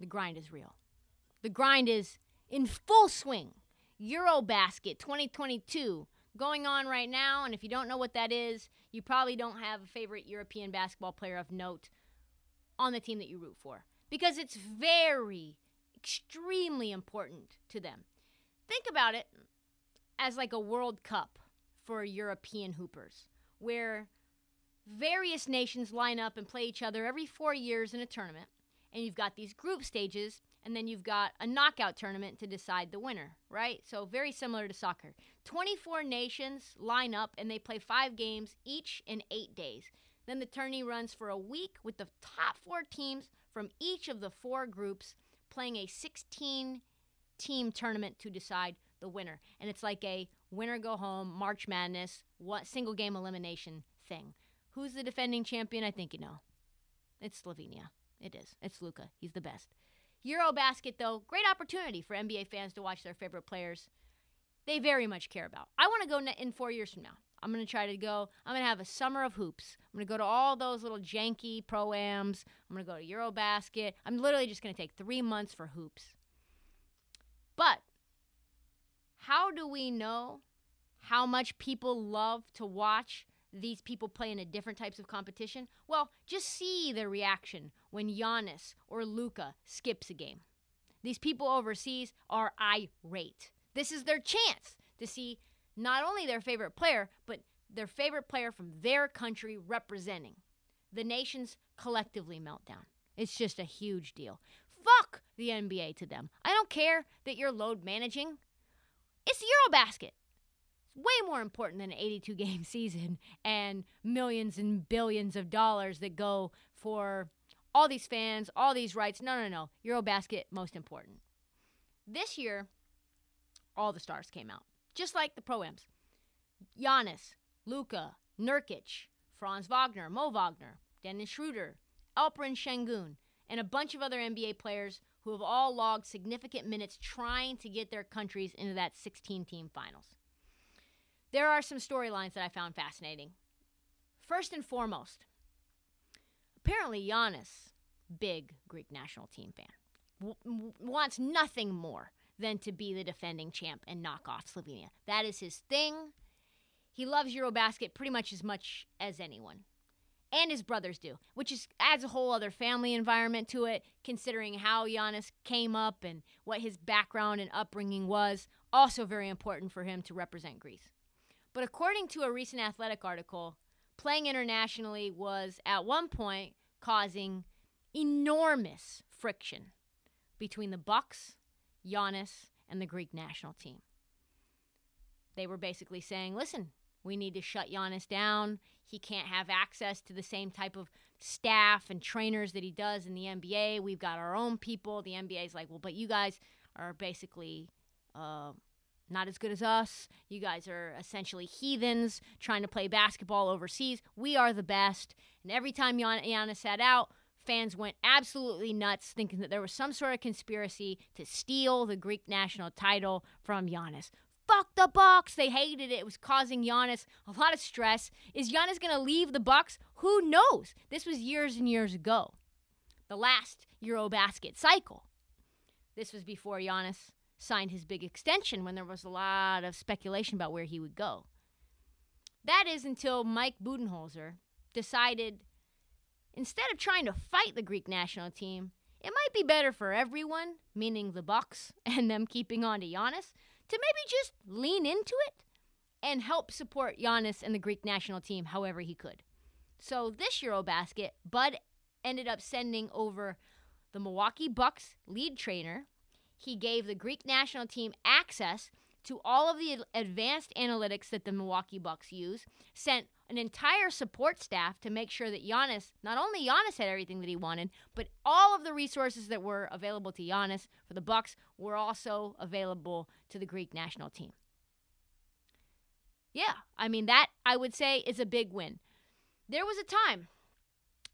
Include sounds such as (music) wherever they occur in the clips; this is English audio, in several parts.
the grind is real. The grind is in full swing. Eurobasket 2022 going on right now, and if you don't know what that is, you probably don't have a favorite European basketball player of note on the team that you root for because it's very extremely important to them. Think about it as like a World Cup for European hoopers where various nations line up and play each other every 4 years in a tournament and you've got these group stages and then you've got a knockout tournament to decide the winner, right? So very similar to soccer. 24 nations line up and they play 5 games each in 8 days. Then the tourney runs for a week with the top 4 teams from each of the 4 groups playing a 16 team tournament to decide the winner. And it's like a winner go home March Madness, what single game elimination thing. Who's the defending champion? I think you know. It's Slovenia. It is. It's Luca. He's the best. Eurobasket, though, great opportunity for NBA fans to watch their favorite players they very much care about. I want to go in four years from now. I'm going to try to go. I'm going to have a summer of hoops. I'm going to go to all those little janky pro-ams. I'm going to go to Eurobasket. I'm literally just going to take three months for hoops. But how do we know how much people love to watch these people play in a different types of competition? Well, just see their reaction when Giannis or Luca skips a game. These people overseas are irate. This is their chance to see not only their favorite player, but their favorite player from their country representing. The nations collectively meltdown. It's just a huge deal. Fuck the NBA to them. I don't care that you're load managing. It's Eurobasket way more important than an 82 game (laughs) season and millions and billions of dollars that go for all these fans, all these rights. No, no, no. Eurobasket, most important. This year, all the stars came out, just like the Pro-Ams. Giannis, Luka, Nurkic, Franz Wagner, Mo Wagner, Dennis Schroeder, Alperen Sengun, and a bunch of other NBA players who have all logged significant minutes trying to get their countries into that 16 team finals. There are some storylines that I found fascinating. First and foremost, apparently Giannis, big Greek national team fan, w- wants nothing more than to be the defending champ and knock off Slovenia. That is his thing. He loves Eurobasket pretty much as much as anyone. And his brothers do, which is adds a whole other family environment to it, considering how Giannis came up and what his background and upbringing was. Also very important for him to represent Greece. But according to a recent athletic article, playing internationally was at one point causing enormous friction between the Bucks, Giannis, and the Greek national team. They were basically saying, "Listen, we need to shut Giannis down. He can't have access to the same type of staff and trainers that he does in the NBA. We've got our own people. The NBA is like, well, but you guys are basically uh, not as good as us. You guys are essentially heathens trying to play basketball overseas. We are the best. And every time Gian- Giannis sat out, fans went absolutely nuts, thinking that there was some sort of conspiracy to steal the Greek national title from Giannis. Fuck the Bucks. They hated it. It was causing Giannis a lot of stress. Is Giannis going to leave the Bucks? Who knows? This was years and years ago. The last Eurobasket cycle. This was before Giannis signed his big extension when there was a lot of speculation about where he would go. That is until Mike Budenholzer decided instead of trying to fight the Greek national team, it might be better for everyone, meaning the Bucks (laughs) and them keeping on to Giannis, to maybe just lean into it and help support Giannis and the Greek national team however he could. So this Eurobasket, Bud ended up sending over the Milwaukee Bucks lead trainer. He gave the Greek national team access to all of the advanced analytics that the Milwaukee Bucks use, sent an entire support staff to make sure that Giannis, not only Giannis had everything that he wanted, but all of the resources that were available to Giannis for the Bucks were also available to the Greek national team. Yeah, I mean that I would say is a big win. There was a time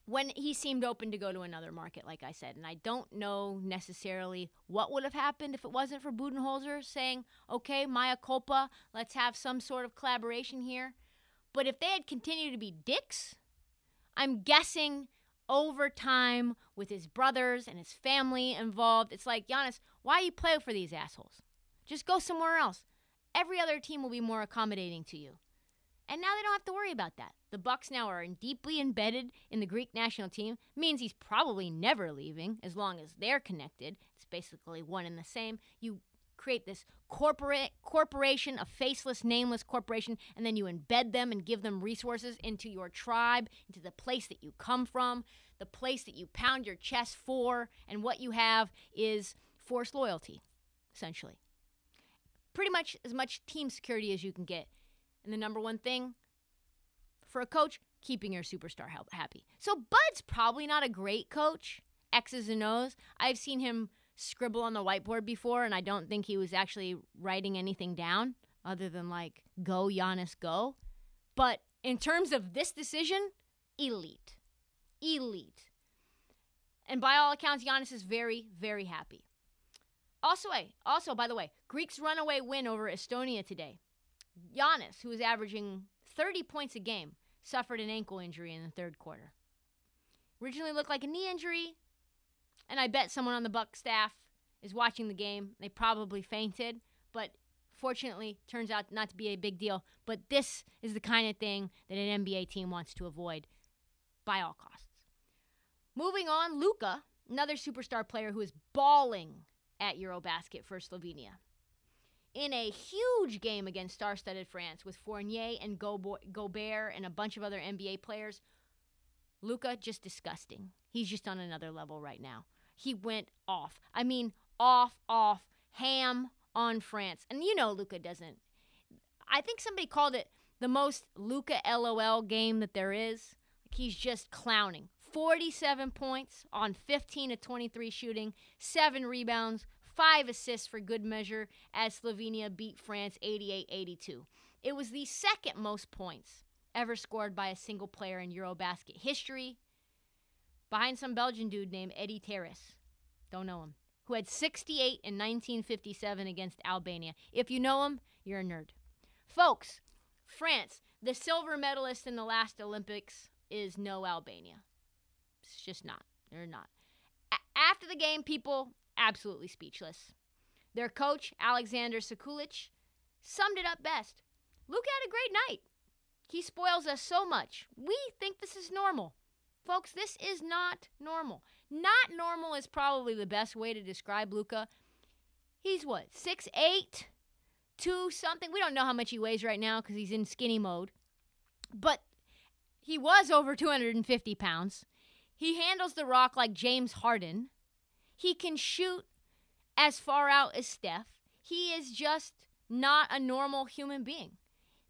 when he seemed open to go to another market, like I said. And I don't know necessarily what would have happened if it wasn't for Budenholzer saying, okay, mea culpa, let's have some sort of collaboration here. But if they had continued to be dicks, I'm guessing over time with his brothers and his family involved, it's like, Giannis, why you play for these assholes? Just go somewhere else. Every other team will be more accommodating to you. And now they don't have to worry about that. The Bucks now are deeply embedded in the Greek national team. Means he's probably never leaving as long as they're connected. It's basically one and the same. You create this corporate corporation, a faceless, nameless corporation, and then you embed them and give them resources into your tribe, into the place that you come from, the place that you pound your chest for, and what you have is forced loyalty, essentially. Pretty much as much team security as you can get. And the number one thing for a coach, keeping your superstar happy. So Bud's probably not a great coach, X's and O's. I've seen him scribble on the whiteboard before, and I don't think he was actually writing anything down other than like, go, Giannis, go. But in terms of this decision, elite. Elite. And by all accounts, Giannis is very, very happy. Also, also, by the way, Greeks runaway win over Estonia today. Giannis, who was averaging 30 points a game, suffered an ankle injury in the third quarter. Originally looked like a knee injury, and I bet someone on the Buck staff is watching the game. They probably fainted, but fortunately turns out not to be a big deal. But this is the kind of thing that an NBA team wants to avoid by all costs. Moving on, Luca, another superstar player who is balling at Eurobasket for Slovenia in a huge game against star studded France with Fournier and Gobert and a bunch of other NBA players. Luca, just disgusting. He's just on another level right now. He went off. I mean, off, off, ham on France. And you know, Luca doesn't. I think somebody called it the most Luca LOL game that there is. Like he's just clowning. 47 points on 15 to 23 shooting, seven rebounds, five assists for good measure as Slovenia beat France 88 82. It was the second most points ever scored by a single player in Eurobasket history, behind some Belgian dude named Eddy Terrace. Don't know him. Who had 68 in 1957 against Albania. If you know him, you're a nerd. Folks, France, the silver medalist in the last Olympics, is no Albania. It's just not. They're not. A- after the game, people absolutely speechless. Their coach, Alexander Sekulic, summed it up best. Luke had a great night. He spoils us so much. We think this is normal. Folks, this is not normal. Not normal is probably the best way to describe Luca. He's what, six eight, two something? We don't know how much he weighs right now because he's in skinny mode. But he was over 250 pounds. He handles the rock like James Harden. He can shoot as far out as Steph. He is just not a normal human being.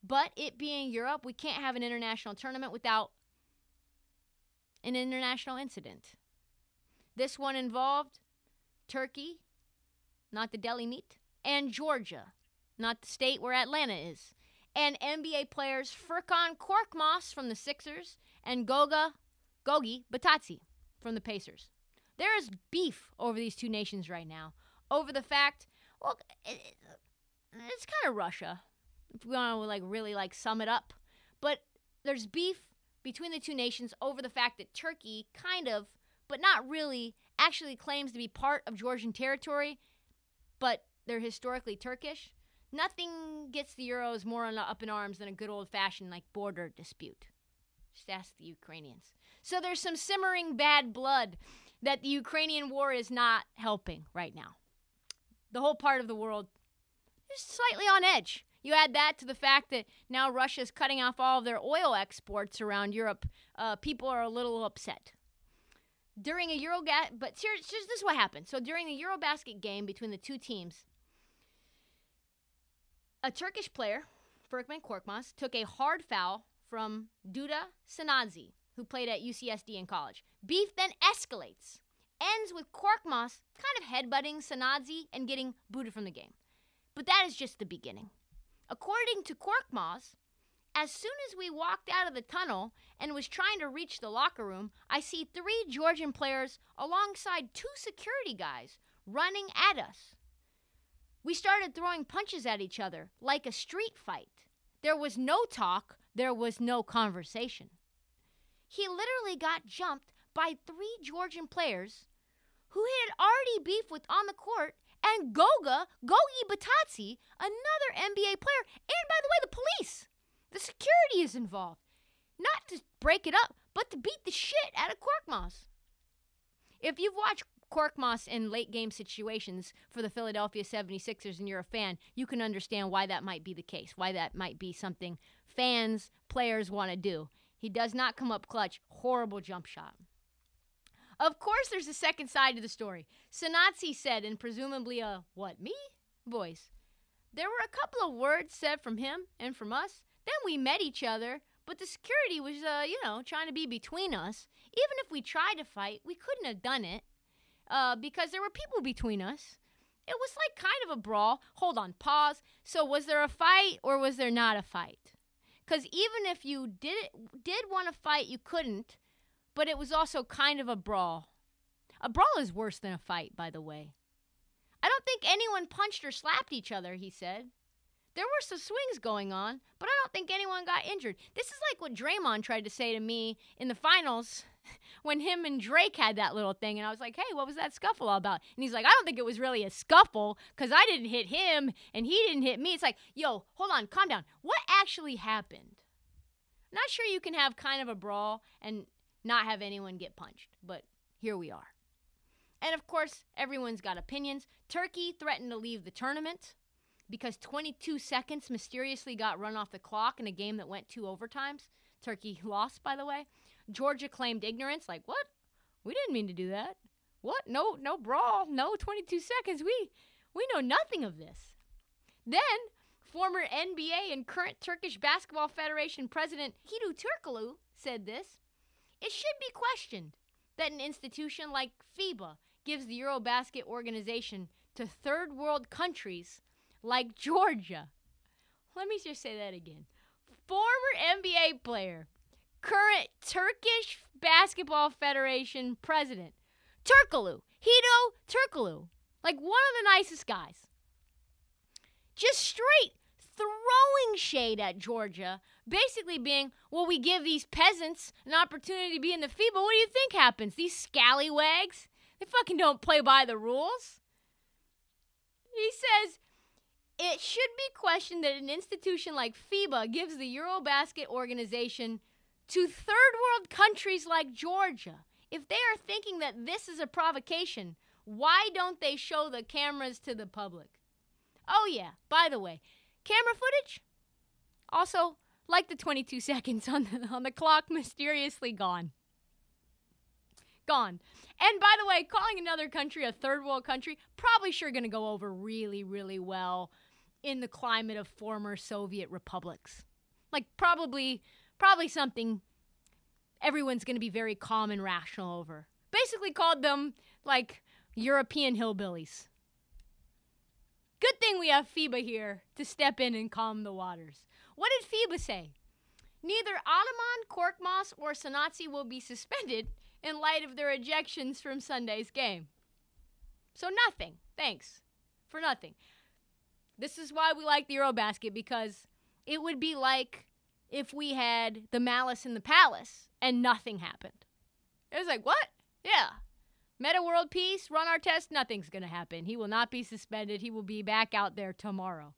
But it being Europe, we can't have an international tournament without an international incident. This one involved Turkey, not the deli meat, and Georgia, not the state where Atlanta is. And NBA players Furkan Korkmaz from the Sixers and Goga Gogi Bitadze from the Pacers. There is beef over these two nations right now over the fact, well, it, it's kind of Russia, if we want to like really like sum it up. But there's beef between the two nations over the fact that Turkey kind of, but not really, actually claims to be part of Georgian territory, but they're historically Turkish. Nothing gets the Euros more up in arms than a good old fashioned like border dispute. Just ask the Ukrainians. So there's some simmering bad blood that the Ukrainian war is not helping right now. The whole part of the world is slightly on edge. You add that to the fact that now Russia is cutting off all of their oil exports around Europe. Uh, people are a little upset. During a Eurobasket, but here's, this is what happened. So during the Eurobasket game between the two teams, a Turkish player, Furkan Korkmaz, took a hard foul from Duda Sanadze, who played at UCSD in college. Beef then escalates, ends with Korkmaz kind of headbutting Sanadze and getting booted from the game. But that is just the beginning. According to Korkmaz, as soon as we walked out of the tunnel and was trying to reach the locker room, I see three Georgian players alongside two security guys running at us. We started throwing punches at each other like a street fight. There was no talk, there was no conversation. He literally got jumped by three Georgian players who he had already beef with on the court and Goga, Gogi Bitadze, another NBA player, and by the way, the police. The security is involved. Not to break it up, but to beat the shit out of Korkmaz. If you've watched Korkmaz in late game situations for the Philadelphia 76ers and you're a fan, you can understand why that might be the case, why that might be something fans, players want to do. He does not come up clutch. Horrible jump shot. Of course, there's a second side to the story. Sanadze said in presumably a what, me? voice. There were a couple of words said from him and from us. Then we met each other, but the security was, uh, you know, trying to be between us. Even if we tried to fight, we couldn't have done it uh, because there were people between us. It was like kind of a brawl. Hold on, pause. So, was there a fight or was there not a fight? Because even if you did did want to fight, you couldn't but it was also kind of a brawl. A brawl is worse than a fight, by the way. I don't think anyone punched or slapped each other, he said. There were some swings going on, but I don't think anyone got injured. This is like what Draymond tried to say to me in the finals when him and Drake had that little thing. And I was like, hey, what was that scuffle all about? And he's like, I don't think it was really a scuffle because I didn't hit him and he didn't hit me. It's like, yo, hold on, calm down. What actually happened? Not sure you can have kind of a brawl and not have anyone get punched. But here we are. And of course, everyone's got opinions. Turkey threatened to leave the tournament because 22 seconds mysteriously got run off the clock in a game that went two overtimes. Turkey lost, by the way. Georgia claimed ignorance, like, what? We didn't mean to do that. What? No, no brawl. No 22 seconds. We we know nothing of this. Then, former NBA and current Turkish Basketball Federation president Hedo Turkoglu said this. It should be questioned that an institution like FIBA gives the Eurobasket organization to third world countries like Georgia. Let me just say that again. Former NBA player, current Turkish Basketball Federation president, Turkoglu, Hedo Turkoglu, like one of the nicest guys. Just straight throwing shade at Georgia, basically being, well, we give these peasants an opportunity to be in the FIBA. What do you think happens? These scallywags, they fucking don't play by the rules. He says, it should be questioned that an institution like FIBA gives the Eurobasket organization to third world countries like Georgia. If they are thinking that this is a provocation, why don't they show the cameras to the public? Oh, yeah, by the way, Camera footage? Also, like the 22 (laughs) seconds on the, on the clock, mysteriously gone. Gone. And by the way, calling another country a third world country, probably sure going to go over really, really well in the climate of former Soviet republics. Like, probably, probably something everyone's going to be very calm and rational over. Basically, called them like European hillbillies. Good thing we have FIBA here to step in and calm the waters. What did FIBA say? Neither Ataman, Korkmaz, or Sanadze will be suspended in light of their ejections from Sunday's game. So nothing. Thanks. For nothing. This is why we like the Eurobasket because it would be like if we had the malice in the palace and nothing happened. It was like, what? Yeah, Metta World Peace, Ron Artest, nothing's going to happen. He will not be suspended. He will be back out there tomorrow.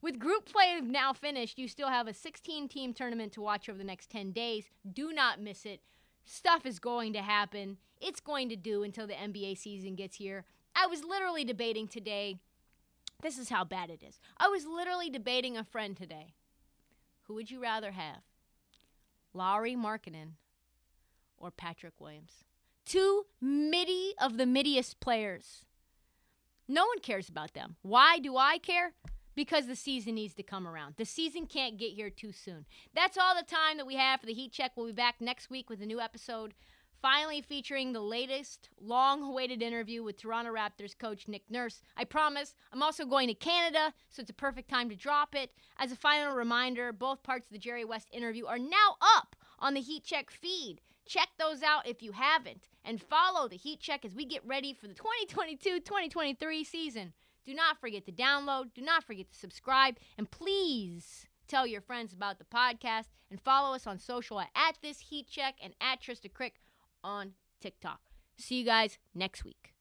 With group play now finished, you still have a 16 team tournament to watch over the next 10 days. Do not miss it. Stuff is going to happen. It's going to do until the NBA season gets here. I was literally debating today. This is how bad it is. I was literally debating a friend today. Who would you rather have? Lauri Markkanen or Patrick Williams? Two midi of the midiest players. No one cares about them. Why do I care? Because the season needs to come around. The season can't get here too soon. That's all the time that we have for the Heat Check. We'll be back next week with a new episode finally featuring the latest long awaited interview with Toronto Raptors coach Nick Nurse. I promise I'm also going to Canada, so it's a perfect time to drop it. As a final reminder, both parts of the Jerry West interview are now up on the Heat Check feed. Check those out if you haven't, and follow the Heat Check as we get ready for the 2022 2023 season. Do not forget to download, do not forget to subscribe, and please tell your friends about the podcast and follow us on social at, at this heat check and at Trysta Krick on TikTok. See you guys next week.